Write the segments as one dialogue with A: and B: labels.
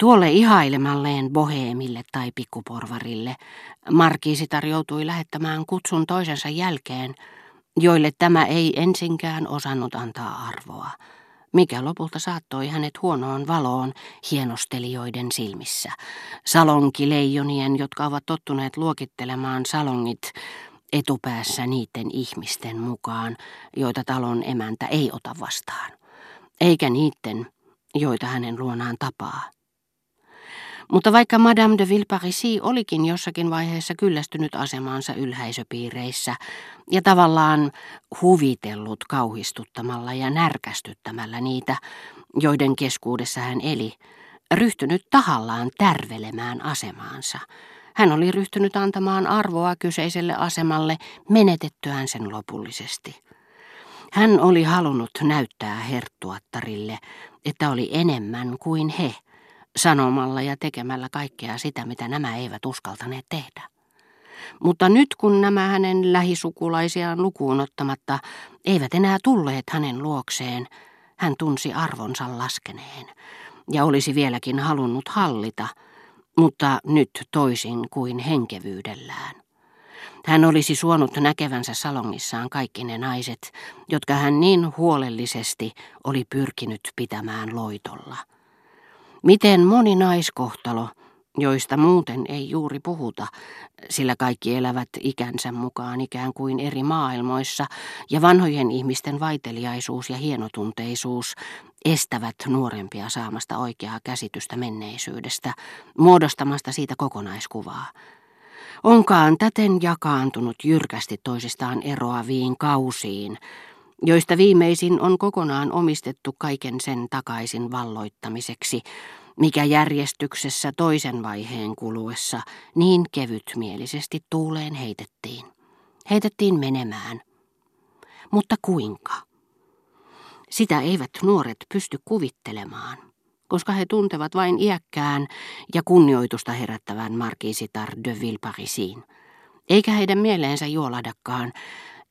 A: Tuolle ihailemalleen boheemille tai pikkuporvarille Markiisitar joutui lähettämään kutsun toisensa jälkeen, joille tämä ei ensinkään osannut antaa arvoa, mikä lopulta saattoi hänet huonoon valoon hienostelijoiden silmissä. Salonkileijonien, jotka ovat tottuneet luokittelemaan salongit etupäässä niiden ihmisten mukaan, joita talon emäntä ei ota vastaan, eikä niiden, joita hänen luonaan tapaa. Mutta vaikka Madame de Villeparisi olikin jossakin vaiheessa kyllästynyt asemaansa ylhäisöpiireissä ja tavallaan huvitellut kauhistuttamalla ja närkästyttämällä niitä, joiden keskuudessa hän eli, ryhtynyt tahallaan tärvelemään asemaansa. Hän oli ryhtynyt antamaan arvoa kyseiselle asemalle menetettyään sen lopullisesti. Hän oli halunnut näyttää herttuattarille, että oli enemmän kuin he – sanomalla ja tekemällä kaikkea sitä, mitä nämä eivät uskaltaneet tehdä. Mutta nyt kun nämä hänen lähisukulaisiaan lukuun ottamatta eivät enää tulleet hänen luokseen, hän tunsi arvonsa laskeneen ja olisi vieläkin halunnut hallita, mutta nyt toisin kuin henkevyydellään. Hän olisi suonut näkevänsä salongissaan kaikki ne naiset, jotka hän niin huolellisesti oli pyrkinyt pitämään loitolla – Miten moni naiskohtalo, joista muuten ei juuri puhuta, sillä kaikki elävät ikänsä mukaan ikään kuin eri maailmoissa, ja vanhojen ihmisten vaiteliaisuus ja hienotunteisuus estävät nuorempia saamasta oikeaa käsitystä menneisyydestä, muodostamasta siitä kokonaiskuvaa. Onkaan täten jakaantunut jyrkästi toisistaan eroaviin kausiin, joista viimeisin on kokonaan omistettu kaiken sen takaisin valloittamiseksi, mikä järjestyksessä toisen vaiheen kuluessa niin kevytmielisesti tuuleen heitettiin. Heitettiin menemään. Mutta kuinka? Sitä eivät nuoret pysty kuvittelemaan, koska he tuntevat vain iäkkään ja kunnioitusta herättävän markiisitar de Villeparisiin. Eikä heidän mieleensä juoladakaan,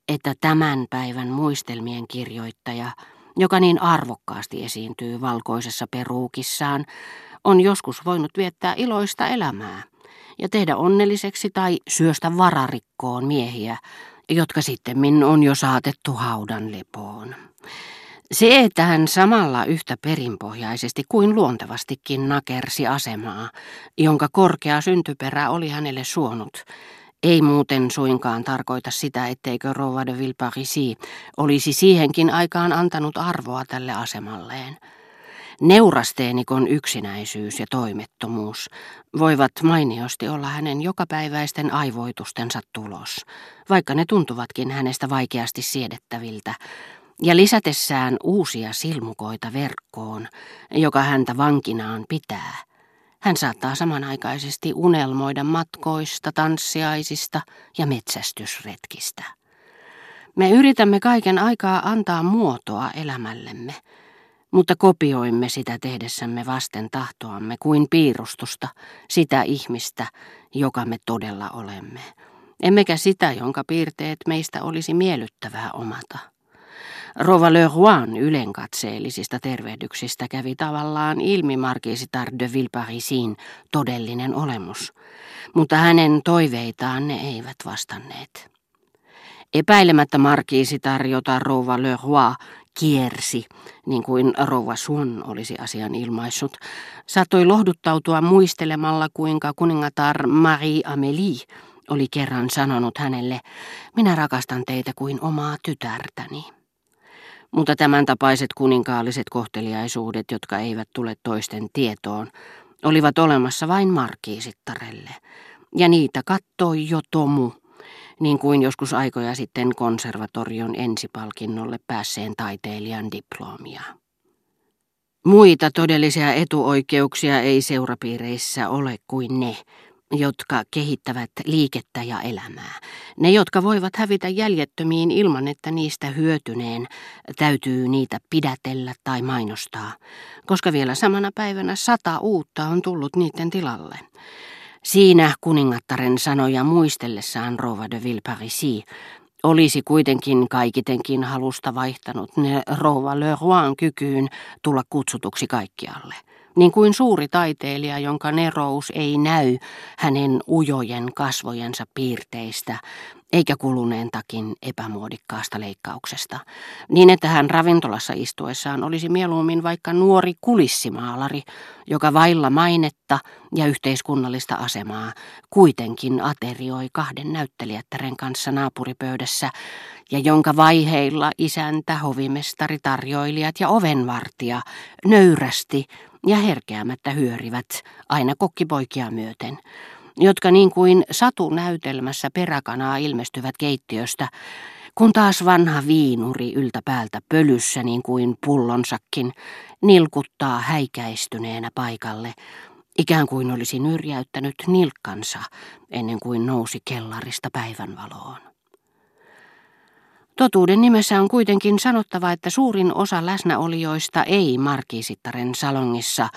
A: että tämän päivän muistelmien kirjoittaja, joka niin arvokkaasti esiintyy valkoisessa peruukissaan, on joskus voinut viettää iloista elämää ja tehdä onnelliseksi tai syöstä vararikkoon miehiä, jotka sitten on jo saatettu haudan lepoon. Se, että hän samalla yhtä perinpohjaisesti kuin luontevastikin nakersi asemaa, jonka korkea syntyperä oli hänelle suonut, ei muuten suinkaan tarkoita sitä, etteikö Rova de Villeparisi olisi siihenkin aikaan antanut arvoa tälle asemalleen. Neurasteenikon yksinäisyys ja toimettomuus voivat mainiosti olla hänen jokapäiväisten aivoitustensa tulos, vaikka ne tuntuvatkin hänestä vaikeasti siedettäviltä, ja lisätessään uusia silmukoita verkkoon, joka häntä vankinaan pitää – saattaa samanaikaisesti unelmoida matkoista, tanssiaisista ja metsästysretkistä. Me yritämme kaiken aikaa antaa muotoa elämällemme, mutta kopioimme sitä tehdessämme vasten tahtoamme kuin piirustusta, sitä ihmistä, joka me todella olemme. Emmekä sitä, jonka piirteet meistä olisi miellyttävää omata. Rova Le Rouen ylenkatseellisista tervehdyksistä kävi tavallaan ilmi Marquisitar de Villeparisin todellinen olemus, mutta hänen toiveitaan ne eivät vastanneet. Epäilemättä Marquisitar, jota Rova Le Roy kiersi, niin kuin Rova Suon olisi asian ilmaissut, saattoi lohduttautua muistelemalla, kuinka kuningatar Marie Amélie oli kerran sanonut hänelle, minä rakastan teitä kuin omaa tytärtäni. Mutta tämän tapaiset kuninkaalliset kohteliaisuudet, jotka eivät tule toisten tietoon, olivat olemassa vain markiisittarelle. Ja niitä kattoi jo Tomu, niin kuin joskus aikoja sitten konservatorion ensipalkinnolle päässeen taiteilijan diplomia. Muita todellisia etuoikeuksia ei seurapiireissä ole kuin ne, jotka kehittävät liikettä ja elämää. Ne, jotka voivat hävitä jäljettömiin ilman, että niistä hyötyneen täytyy niitä pidätellä tai mainostaa, koska vielä samana päivänä sata uutta on tullut niiden tilalle. Siinä kuningattaren sanoja muistellessaan Rova de Villeparisi olisi kuitenkin kaikitenkin halusta vaihtanut ne Rova Le Rouen kykyyn tulla kutsutuksi kaikkialle – niin kuin suuri taiteilija, jonka nerous ei näy hänen ujojen kasvojensa piirteistä, eikä kuluneen takin epämuodikkaasta leikkauksesta, niin että hän ravintolassa istuessaan olisi mieluummin vaikka nuori kulissimaalari, joka vailla mainetta ja yhteiskunnallista asemaa kuitenkin aterioi kahden näyttelijättären kanssa naapuripöydässä ja jonka vaiheilla isäntä, hovimestari, tarjoilijat ja ovenvartija nöyrästi ja herkeämättä hyörivät aina kokkipoikia myöten, jotka niin kuin satunäytelmässä peräkanaa ilmestyvät keittiöstä, kun taas vanha viinuri yltä päältä pölyssä niin kuin pullonsakin nilkuttaa häikäistyneenä paikalle, ikään kuin olisi nyrjäyttänyt nilkkansa ennen kuin nousi kellarista päivänvaloon. Totuuden nimessä on kuitenkin sanottava, että suurin osa läsnäolijoista ei markiisittaren salongissa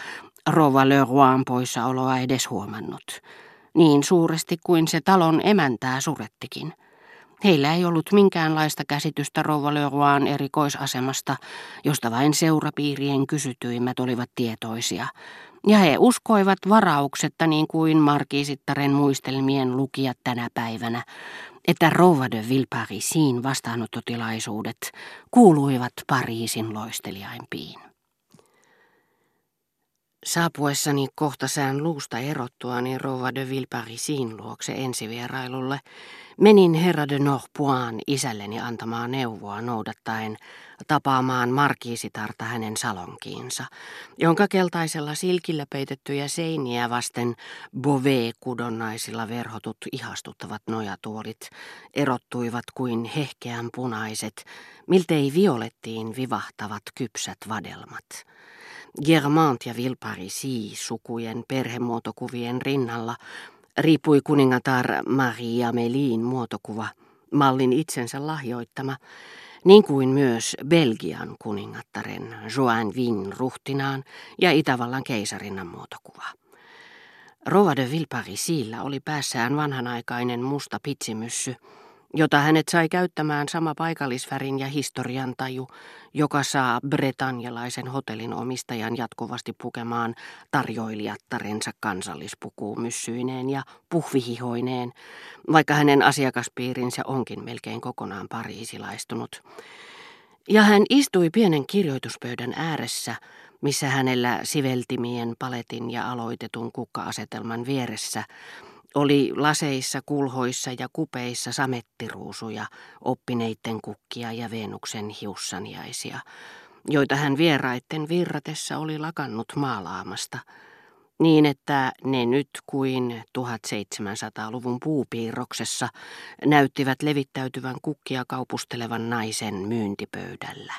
A: Rova Leroyn poissaoloa edes huomannut. Niin suuresti kuin se talon emäntää surettikin. Heillä ei ollut minkäänlaista käsitystä Rova Leroyn erikoisasemasta, josta vain seurapiirien kysytyimmät olivat tietoisia. Ja he uskoivat varauksetta niin kuin markiisittaren muistelmien lukijat tänä päivänä, että Rouva de Villeparisin vastaanottotilaisuudet kuuluivat Pariisin loisteliaimpiin. Saapuessani kohta sään luusta erottuani Rouva de Villeparisin luokse ensivierailulle, menin herra de Norpoin isälleni antamaa neuvoa noudattaen tapaamaan markiisitarta hänen salonkiinsa, jonka keltaisella silkillä peitettyjä seiniä vasten Beauvais-kudonnaisilla verhotut ihastuttavat nojatuolit erottuivat kuin hehkeän punaiset, miltei violettiin vivahtavat kypsät vadelmat. Germant ja Vilparisi sukujen perhemuotokuvien rinnalla riippui kuningatar Maria Melin muotokuva, mallin itsensä lahjoittama, niin kuin myös Belgian kuningattaren Joan Vin ruhtinaan ja Itävallan keisarinnan muotokuva. Rova de Villeparisilla oli päässään vanhanaikainen musta pitsimyssy, jota hänet sai käyttämään sama paikallisvärin ja historian taju, joka saa bretanjalaisen hotellin omistajan jatkuvasti pukemaan tarjoilijattarensa kansallispukuumyssyineen ja puhvihihoineen, vaikka hänen asiakaspiirinsä onkin melkein kokonaan pariisilaistunut. Ja hän istui pienen kirjoituspöydän ääressä, missä hänellä siveltimien paletin ja aloitetun kukka-asetelman vieressä oli laseissa, kulhoissa ja kupeissa samettiruusuja, oppineitten kukkia ja Venuksen hiussaniaisia, joita hän vieraitten virratessa oli lakannut maalaamasta, niin että ne nyt kuin 1700-luvun puupiirroksessa näyttivät levittäytyvän kukkia kaupustelevan naisen myyntipöydällä.